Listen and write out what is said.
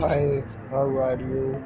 Hi, how are you?